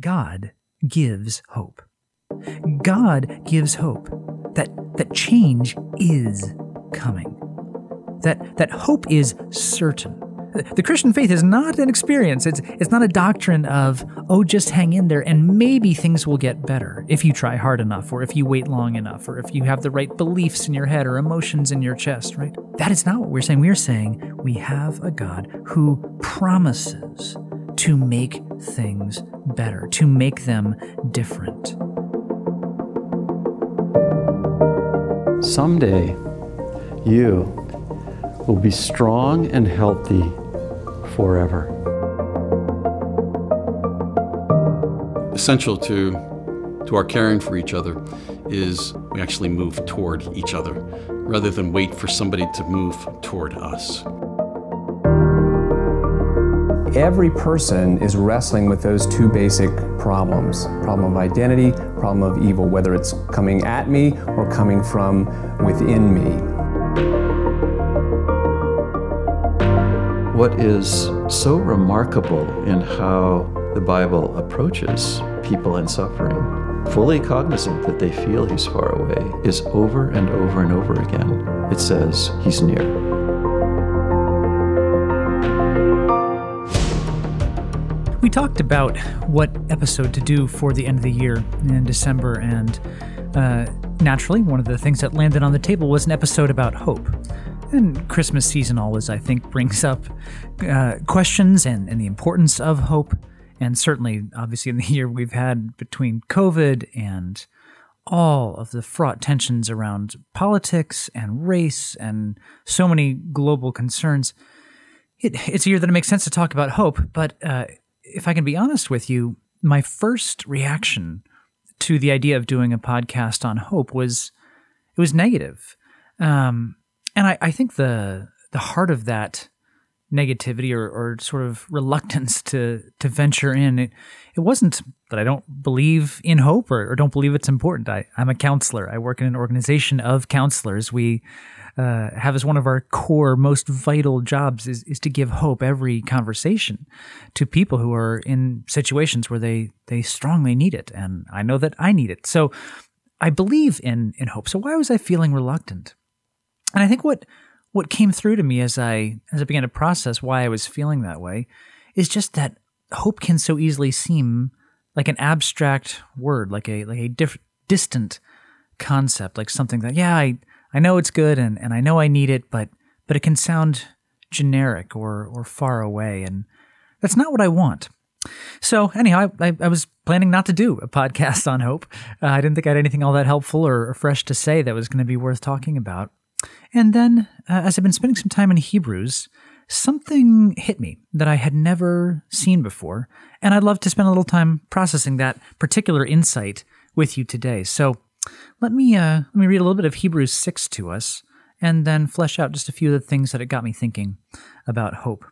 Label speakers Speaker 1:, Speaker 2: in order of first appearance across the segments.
Speaker 1: God gives hope. God gives hope that, that change is coming, that, that hope is certain. The Christian faith is not an experience. It's, it's not a doctrine of, oh, just hang in there and maybe things will get better if you try hard enough, or if you wait long enough, or if you have the right beliefs in your head or emotions in your chest, right? That is not what we're saying. We are saying we have a God who promises to make things better, to make them different.
Speaker 2: Someday, you will be strong and healthy forever.
Speaker 3: Essential to, to our caring for each other is we actually move toward each other rather than wait for somebody to move toward us.
Speaker 4: Every person is wrestling with those two basic problems problem of identity, problem of evil, whether it's coming at me or coming from within me.
Speaker 2: What is so remarkable in how the Bible approaches people in suffering, fully cognizant that they feel He's far away, is over and over and over again. It says He's near.
Speaker 1: We talked about what episode to do for the end of the year in December, and uh, naturally, one of the things that landed on the table was an episode about hope. And Christmas season always, I think, brings up uh, questions and, and the importance of hope. And certainly, obviously, in the year we've had between COVID and all of the fraught tensions around politics and race and so many global concerns, it, it's a year that it makes sense to talk about hope. But uh, if I can be honest with you, my first reaction to the idea of doing a podcast on hope was it was negative. Um, and I, I, think the the heart of that negativity or, or sort of reluctance to to venture in it, it wasn't that I don't believe in hope or, or don't believe it's important. I, I'm a counselor. I work in an organization of counselors. We uh, have as one of our core, most vital jobs is, is to give hope every conversation to people who are in situations where they, they strongly need it. And I know that I need it. So I believe in, in hope. So why was I feeling reluctant? And I think what, what came through to me as I, as I began to process why I was feeling that way is just that hope can so easily seem like an abstract word, like a, like a diff- distant concept, like something that, yeah, I, I know it's good and, and I know I need it, but but it can sound generic or or far away, and that's not what I want. So anyhow, I, I, I was planning not to do a podcast on hope. Uh, I didn't think I had anything all that helpful or, or fresh to say that was going to be worth talking about. And then, uh, as I've been spending some time in Hebrews, something hit me that I had never seen before, and I'd love to spend a little time processing that particular insight with you today. So let me uh, let me read a little bit of Hebrews six to us, and then flesh out just a few of the things that it got me thinking about hope.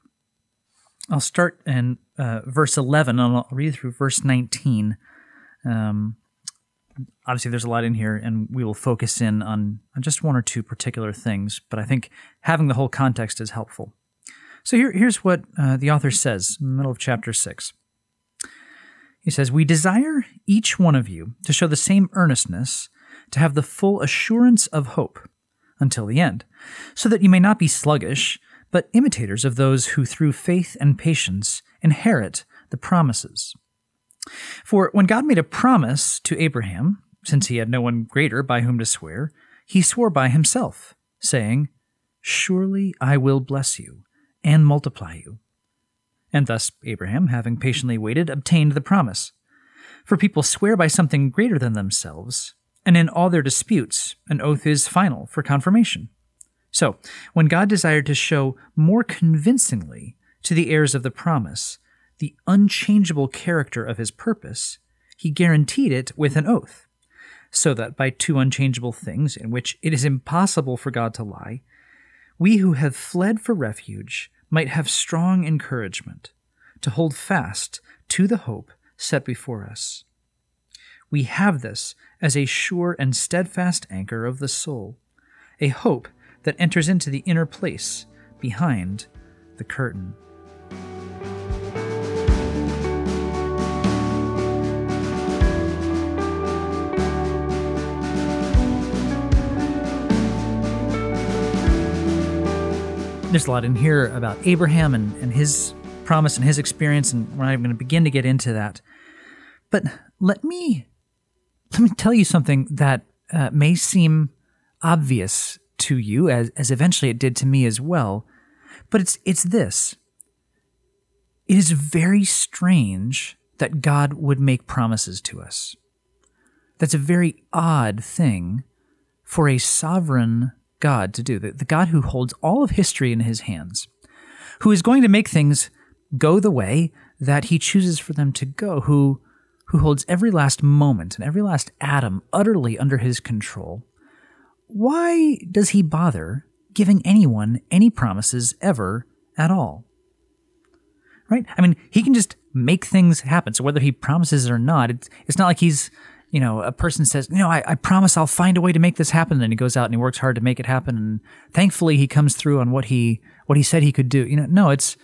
Speaker 1: I'll start in uh, verse eleven, and I'll read through verse nineteen. Um, obviously, there's a lot in here, and we will focus in on, on just one or two particular things. But I think having the whole context is helpful. So here, here's what uh, the author says, in the middle of chapter six. He says, We desire each one of you to show the same earnestness, to have the full assurance of hope until the end, so that you may not be sluggish, but imitators of those who through faith and patience inherit the promises. For when God made a promise to Abraham, since he had no one greater by whom to swear, he swore by himself, saying, Surely I will bless you and multiply you. And thus Abraham, having patiently waited, obtained the promise. For people swear by something greater than themselves, and in all their disputes, an oath is final for confirmation. So, when God desired to show more convincingly to the heirs of the promise the unchangeable character of his purpose, he guaranteed it with an oath, so that by two unchangeable things in which it is impossible for God to lie, we who have fled for refuge might have strong encouragement to hold fast to the hope set before us. We have this as a sure and steadfast anchor of the soul, a hope that enters into the inner place behind the curtain. There's a lot in here about Abraham and, and his promise and his experience, and we're not even going to begin to get into that. But let me let me tell you something that uh, may seem obvious to you, as, as eventually it did to me as well. But it's it's this. It is very strange that God would make promises to us. That's a very odd thing for a sovereign God to do, the, the God who holds all of history in his hands, who is going to make things go the way that he chooses for them to go, who, who holds every last moment and every last atom utterly under his control. Why does he bother giving anyone any promises ever at all? Right? I mean, he can just make things happen. So whether he promises it or not, it's, it's not like he's you know, a person says, you know, I, I, promise I'll find a way to make this happen. And he goes out and he works hard to make it happen. And thankfully he comes through on what he, what he said he could do. You know, no, it's,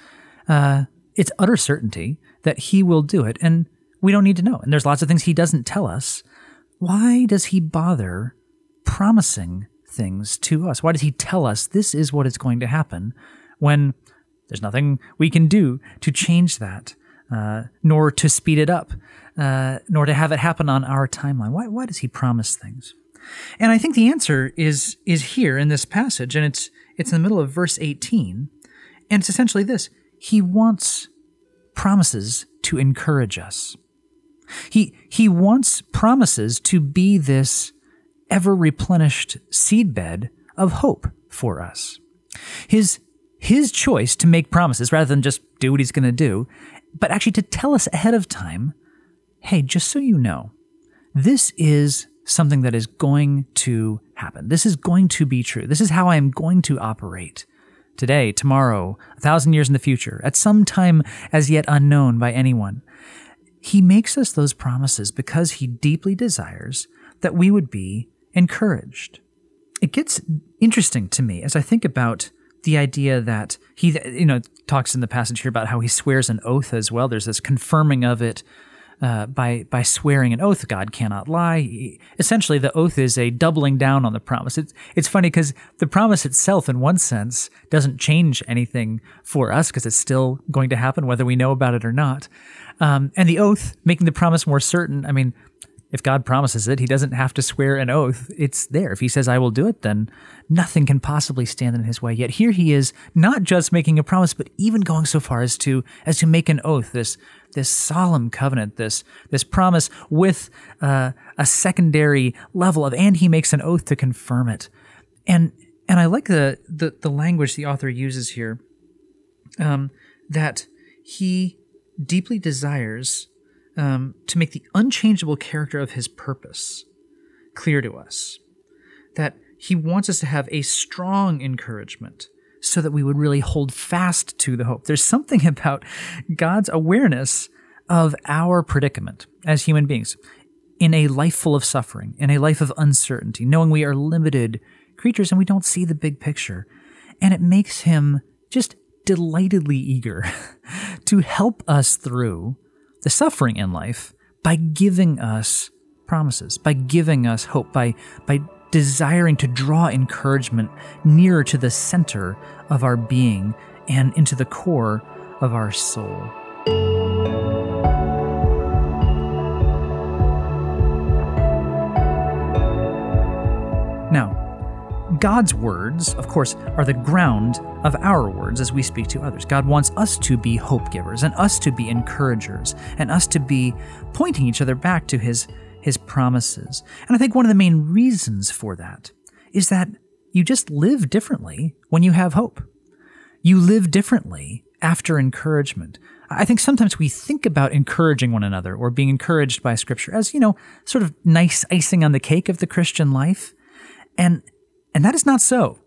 Speaker 1: uh, it's utter certainty that he will do it. And we don't need to know. And there's lots of things he doesn't tell us. Why does he bother promising things to us? Why does he tell us this is what is going to happen when there's nothing we can do to change that, uh, nor to speed it up? uh, nor to have it happen on our timeline? Why, why does he promise things? And I think the answer is is here in this passage, and it's it's in the middle of verse 18, and it's essentially this: He wants promises to encourage us. He he wants promises to be this ever replenished seedbed of hope for us. His his choice to make promises rather than just do what he's going to do, but actually to tell us ahead of time hey, just so you know, this is something that is going to happen. This is going to be true. This is how I am going to operate today, tomorrow, a thousand years in the future, at some time as yet unknown by anyone. He makes us those promises because he deeply desires that we would be encouraged. It gets interesting to me as I think about the idea that he, you know, talks in the passage here about how he swears an oath as well. There's this confirming of it uh, by by swearing an oath, God cannot lie. Essentially, the oath is a doubling down on the promise. It's it's funny because the promise itself, in one sense, doesn't change anything for us because it's still going to happen whether we know about it or not. Um, and the oath, making the promise more certain. I mean, if God promises it, he doesn't have to swear an oath. It's there. If he says, I will do it, then nothing can possibly stand in his way. Yet here he is not just making a promise, but even going so far as to, as to make an oath, this, this solemn covenant, this, this promise with uh, a secondary level of, and he makes an oath to confirm it. And, and I like the, the, the language the author uses here, um, that he deeply desires um, to make the unchangeable character of his purpose clear to us. That he wants us to have a strong encouragement so that we would really hold fast to the hope. There's something about God's awareness of our predicament as human beings in a life full of suffering, in a life of uncertainty, knowing we are limited creatures and we don't see the big picture. And it makes him just delightedly eager to help us through the suffering in life by giving us promises, by giving us hope, by, by desiring to draw encouragement nearer to the center of our being and into the core of our soul. God's words, of course, are the ground of our words as we speak to others. God wants us to be hope givers and us to be encouragers and us to be pointing each other back to his his promises. And I think one of the main reasons for that is that you just live differently when you have hope. You live differently after encouragement. I think sometimes we think about encouraging one another or being encouraged by scripture as, you know, sort of nice icing on the cake of the Christian life. And and that is not so.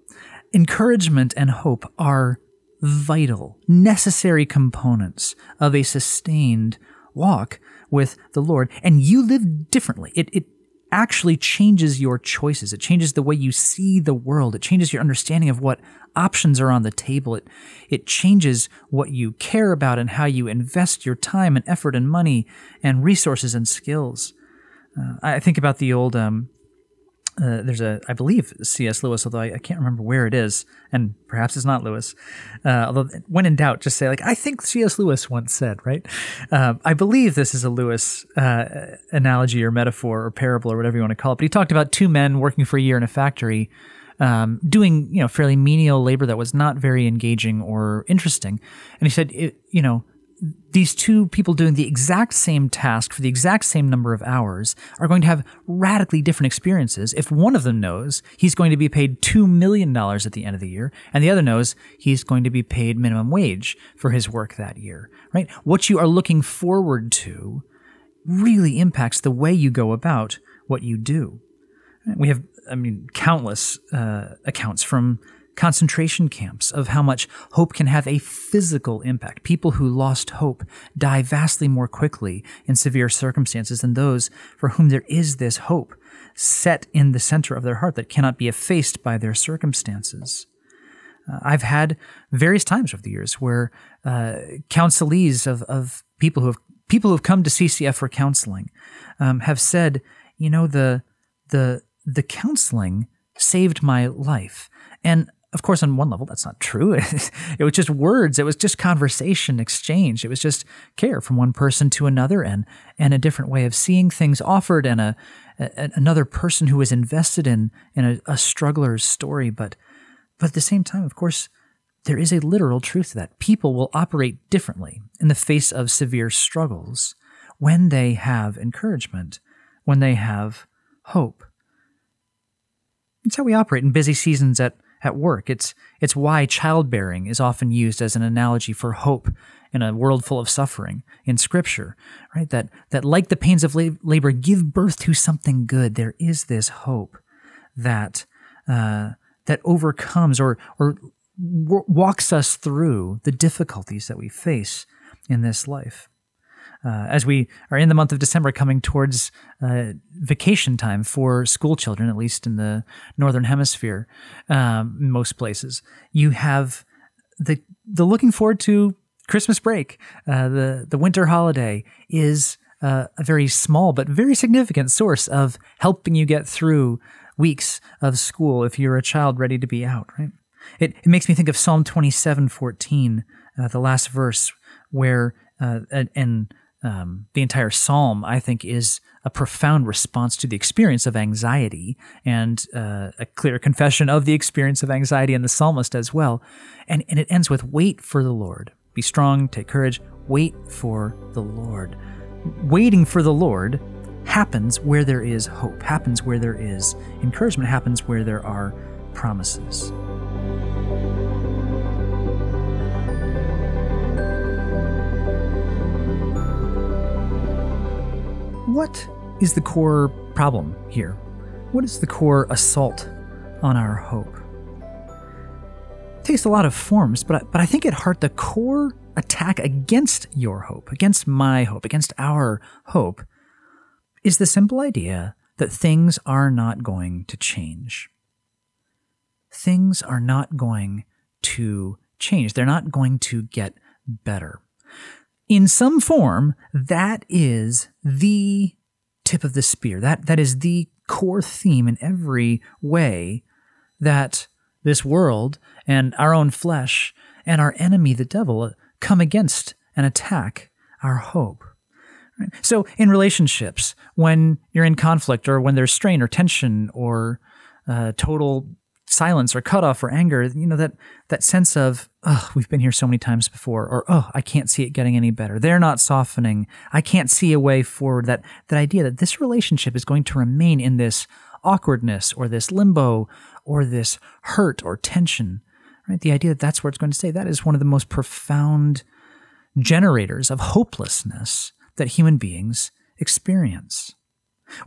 Speaker 1: Encouragement and hope are vital, necessary components of a sustained walk with the Lord. And you live differently. It, it actually changes your choices. It changes the way you see the world. It changes your understanding of what options are on the table. It, it changes what you care about and how you invest your time and effort and money and resources and skills. Uh, I think about the old um, uh, there's a, I believe C.S. Lewis, although I, I, can't remember where it is, and perhaps it's not Lewis. Uh, although, when in doubt, just say like I think C.S. Lewis once said, right? Uh, I believe this is a Lewis uh, analogy or metaphor or parable or whatever you want to call it. But he talked about two men working for a year in a factory, um, doing you know fairly menial labor that was not very engaging or interesting, and he said, it, you know these two people doing the exact same task for the exact same number of hours are going to have radically different experiences if one of them knows he's going to be paid $2 million at the end of the year and the other knows he's going to be paid minimum wage for his work that year, right? What you are looking forward to really impacts the way you go about what you do. We have, I mean, countless uh, accounts from concentration camps of how much hope can have a physical impact. People who lost hope die vastly more quickly in severe circumstances than those for whom there is this hope set in the center of their heart that cannot be effaced by their circumstances. Uh, I've had various times over the years where uh, counselees of, of people who have people who have come to CCF for counseling um, have said, you know, the the the counseling saved my life. And of course, on one level, that's not true. it was just words. It was just conversation exchange. It was just care from one person to another and, and a different way of seeing things offered and a, a another person who was invested in, in a, a struggler's story. But, but at the same time, of course, there is a literal truth to that. People will operate differently in the face of severe struggles when they have encouragement, when they have hope. It's how we operate in busy seasons at at work. It's, it's why childbearing is often used as an analogy for hope in a world full of suffering in Scripture, right? That, that like the pains of labor, give birth to something good. There is this hope that, uh, that overcomes or, or walks us through the difficulties that we face in this life uh, as we are in the month of December coming towards uh, vacation time for school children, at least in the northern hemisphere, um, most places, you have the the looking forward to Christmas break. Uh, the the winter holiday is uh, a very small but very significant source of helping you get through weeks of school if you're a child ready to be out. Right. It it makes me think of Psalm twenty seven fourteen, uh, the last verse where uh, and um, the entire psalm, I think, is a profound response to the experience of anxiety and uh, a clear confession of the experience of anxiety in the psalmist as well. And, and it ends with wait for the Lord. Be strong, take courage, wait for the Lord. Waiting for the Lord happens where there is hope, happens where there is encouragement, happens where there are promises. What is the core problem here? What is the core assault on our hope? It takes a lot of forms, but I, but I think at heart the core attack against your hope, against my hope, against our hope, is the simple idea that things are not going to change. Things are not going to change. They're not going to get better in some form, that is the tip of the spear. That, that is the core theme in every way that this world and our own flesh and our enemy, the devil, come against and attack our hope. So, in relationships, when you're in conflict or when there's strain or tension or uh, total silence or cutoff or anger, you know, that, that sense of, oh, we've been here so many times before, or, oh, I can't see it getting any better. They're not softening. I can't see a way forward. That, that idea that this relationship is going to remain in this awkwardness or this limbo or this hurt or tension, right? The idea that that's where it's going to stay, that is one of the most profound generators of hopelessness that human beings experience.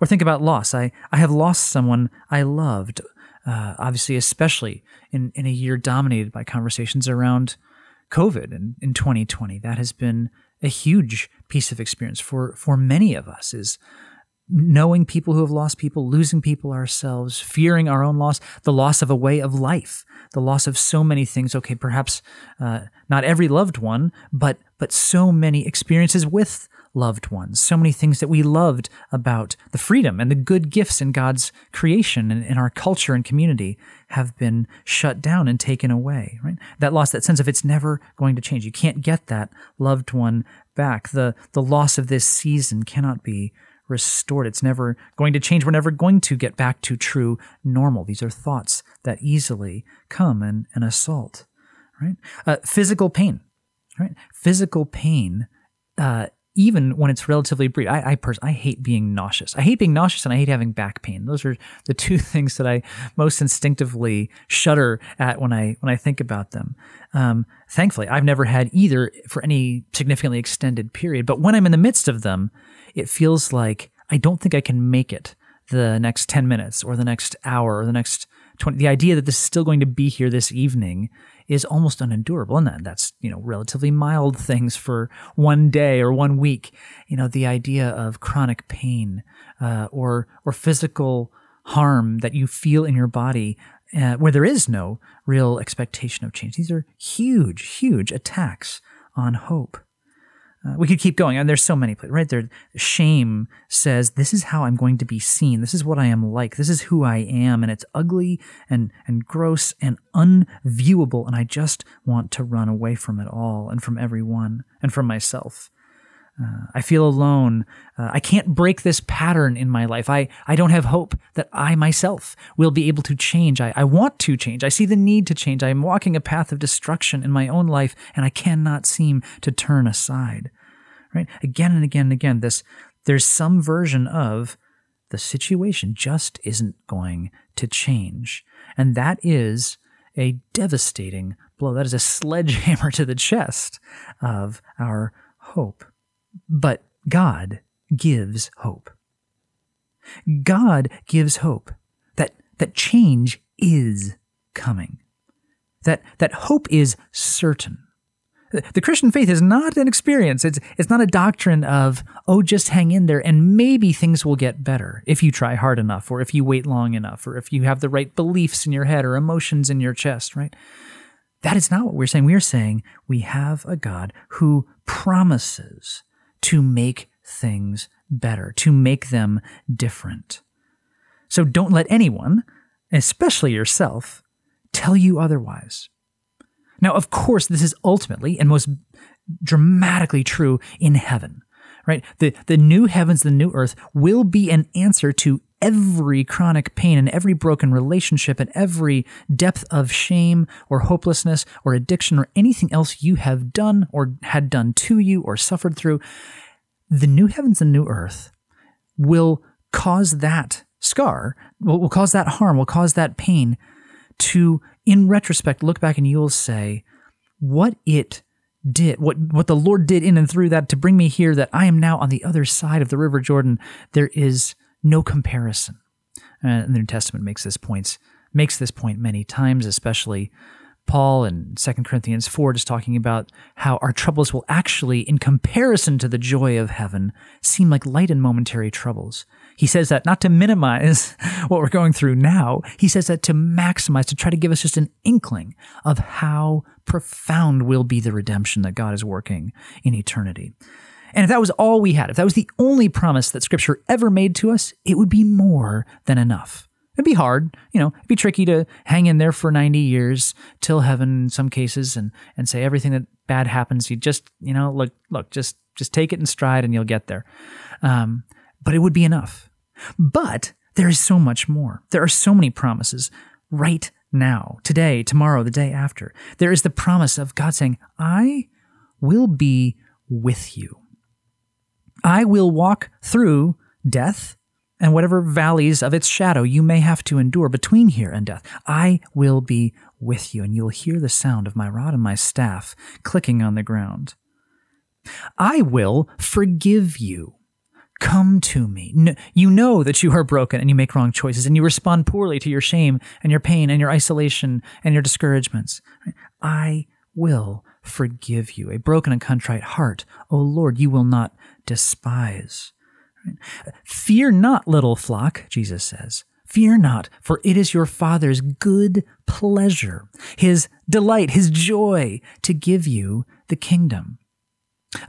Speaker 1: Or think about loss. I, I have lost someone I loved uh, obviously, especially in, in a year dominated by conversations around COVID in, in 2020. That has been a huge piece of experience for, for many of us is knowing people who have lost people, losing people ourselves, fearing our own loss, the loss of a way of life, the loss of so many things. Okay, perhaps uh, not every loved one, but but so many experiences with loved ones. So many things that we loved about the freedom and the good gifts in God's creation and in our culture and community have been shut down and taken away, right? That loss, that sense of it's never going to change. You can't get that loved one back. The, the loss of this season cannot be restored. It's never going to change. We're never going to get back to true normal. These are thoughts that easily come and, and assault, right? Uh, physical pain, right? Physical pain, uh, even when it's relatively brief. I, I, pers- I hate being nauseous. I hate being nauseous and I hate having back pain. Those are the two things that I most instinctively shudder at when I when I think about them. Um, thankfully, I've never had either for any significantly extended period. But when I'm in the midst of them, it feels like I don't think I can make it the next 10 minutes or the next hour or the next 20. The idea that this is still going to be here this evening is almost unendurable. And that, that's, you know, relatively mild things for one day or one week. You know, the idea of chronic pain uh, or, or physical harm that you feel in your body uh, where there is no real expectation of change. These are huge, huge attacks on hope. Uh, we could keep going, and there's so many places, right there. Shame says, "This is how I'm going to be seen. This is what I am like. This is who I am, and it's ugly and and gross and unviewable, and I just want to run away from it all and from everyone and from myself." Uh, I feel alone. Uh, I can't break this pattern in my life. I, I don't have hope that I myself will be able to change. I, I want to change. I see the need to change. I am walking a path of destruction in my own life, and I cannot seem to turn aside. Right? Again and again and again, this there's some version of the situation just isn't going to change. And that is a devastating blow. That is a sledgehammer to the chest of our hope. But God gives hope. God gives hope that, that change is coming, that, that hope is certain. The Christian faith is not an experience. It's, it's not a doctrine of, oh, just hang in there and maybe things will get better if you try hard enough or if you wait long enough or if you have the right beliefs in your head or emotions in your chest, right? That is not what we're saying. We are saying we have a God who promises to make things better, to make them different. So don't let anyone, especially yourself, tell you otherwise. Now, of course, this is ultimately and most dramatically true in heaven, right? The, the new heavens, the new earth will be an answer to every chronic pain and every broken relationship and every depth of shame or hopelessness or addiction or anything else you have done or had done to you or suffered through, the new heavens and new earth will cause that scar, will, will cause that harm, will cause that pain to, in retrospect, look back and you'll say, what it did, what, what the Lord did in and through that to bring me here, that I am now on the other side of the River Jordan, there is no comparison. Uh, the New Testament makes this point makes this point many times, especially Paul in 2 Corinthians 4 is talking about how our troubles will actually, in comparison to the joy of heaven, seem like light and momentary troubles. He says that not to minimize what we're going through now, he says that to maximize, to try to give us just an inkling of how profound will be the redemption that God is working in eternity. And if that was all we had, if that was the only promise that Scripture ever made to us, it would be more than enough. It'd be hard, you know, it'd be tricky to hang in there for 90 years till heaven in some cases and, and say everything that bad happens, you just, you know, look, look, just, just take it in stride and you'll get there. Um, but it would be enough. But there is so much more. There are so many promises right now, today, tomorrow, the day after. There is the promise of God saying, I will be with you. I will walk through death and whatever valleys of its shadow you may have to endure between here and death. I will be with you, and you'll hear the sound of my rod and my staff clicking on the ground. I will forgive you. Come to me. you know that you are broken and you make wrong choices and you respond poorly to your shame and your pain and your isolation and your discouragements. I will forgive you. A broken and contrite heart, O Lord, you will not despise. Fear not, little flock, Jesus says. Fear not, for it is your Father's good pleasure, his delight, his joy to give you the kingdom.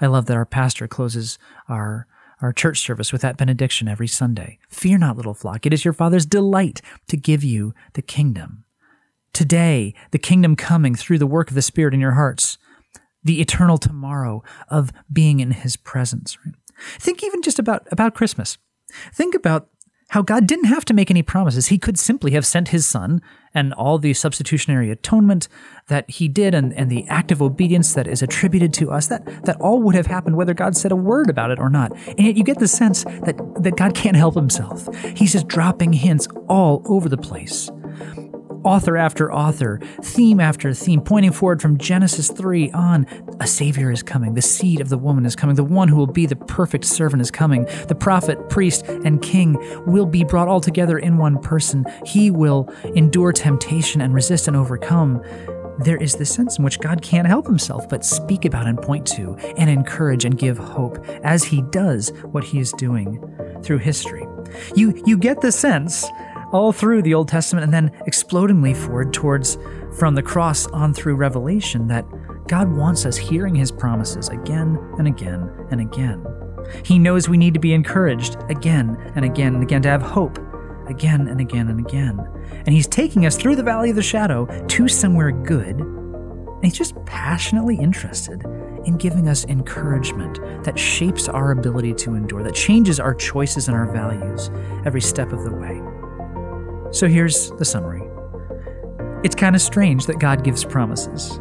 Speaker 1: I love that our pastor closes our our church service with that benediction every Sunday. Fear not, little flock. It is your Father's delight to give you the kingdom. Today, the kingdom coming through the work of the Spirit in your hearts, the eternal tomorrow of being in His presence. Think even just about, about Christmas. Think about how God didn't have to make any promises. He could simply have sent his son and all the substitutionary atonement that he did and, and the active obedience that is attributed to us, that, that all would have happened whether God said a word about it or not. And yet you get the sense that, that God can't help himself. He's just dropping hints all over the place author after author, theme after theme, pointing forward from Genesis 3 on. A Savior is coming. The seed of the woman is coming. The one who will be the perfect servant is coming. The prophet, priest, and king will be brought all together in one person. He will endure temptation and resist and overcome. There is this sense in which God can't help himself but speak about and point to and encourage and give hope as he does what he is doing through history. You, you get the sense all through the Old Testament and then explodingly forward towards from the cross on through Revelation that God wants us hearing his promises again and again and again. He knows we need to be encouraged again and again and again, to have hope again and again and again. And he's taking us through the valley of the shadow to somewhere good. And he's just passionately interested in giving us encouragement that shapes our ability to endure, that changes our choices and our values every step of the way. So here's the summary It's kind of strange that God gives promises,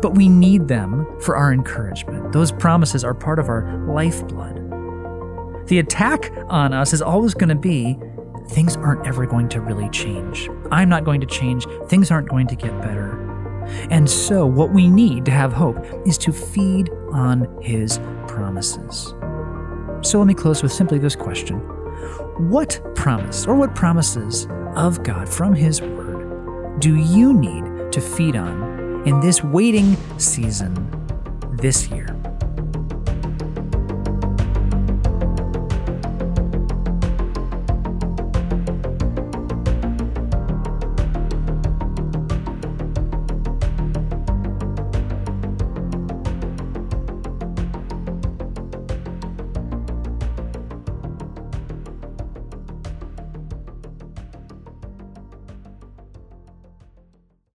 Speaker 1: but we need them for our encouragement. Those promises are part of our lifeblood. The attack on us is always going to be things aren't ever going to really change. I'm not going to change. Things aren't going to get better. And so, what we need to have hope is to feed on His promises. So, let me close with simply this question What promise or what promises of God from His Word do you need to feed on in this waiting season this year?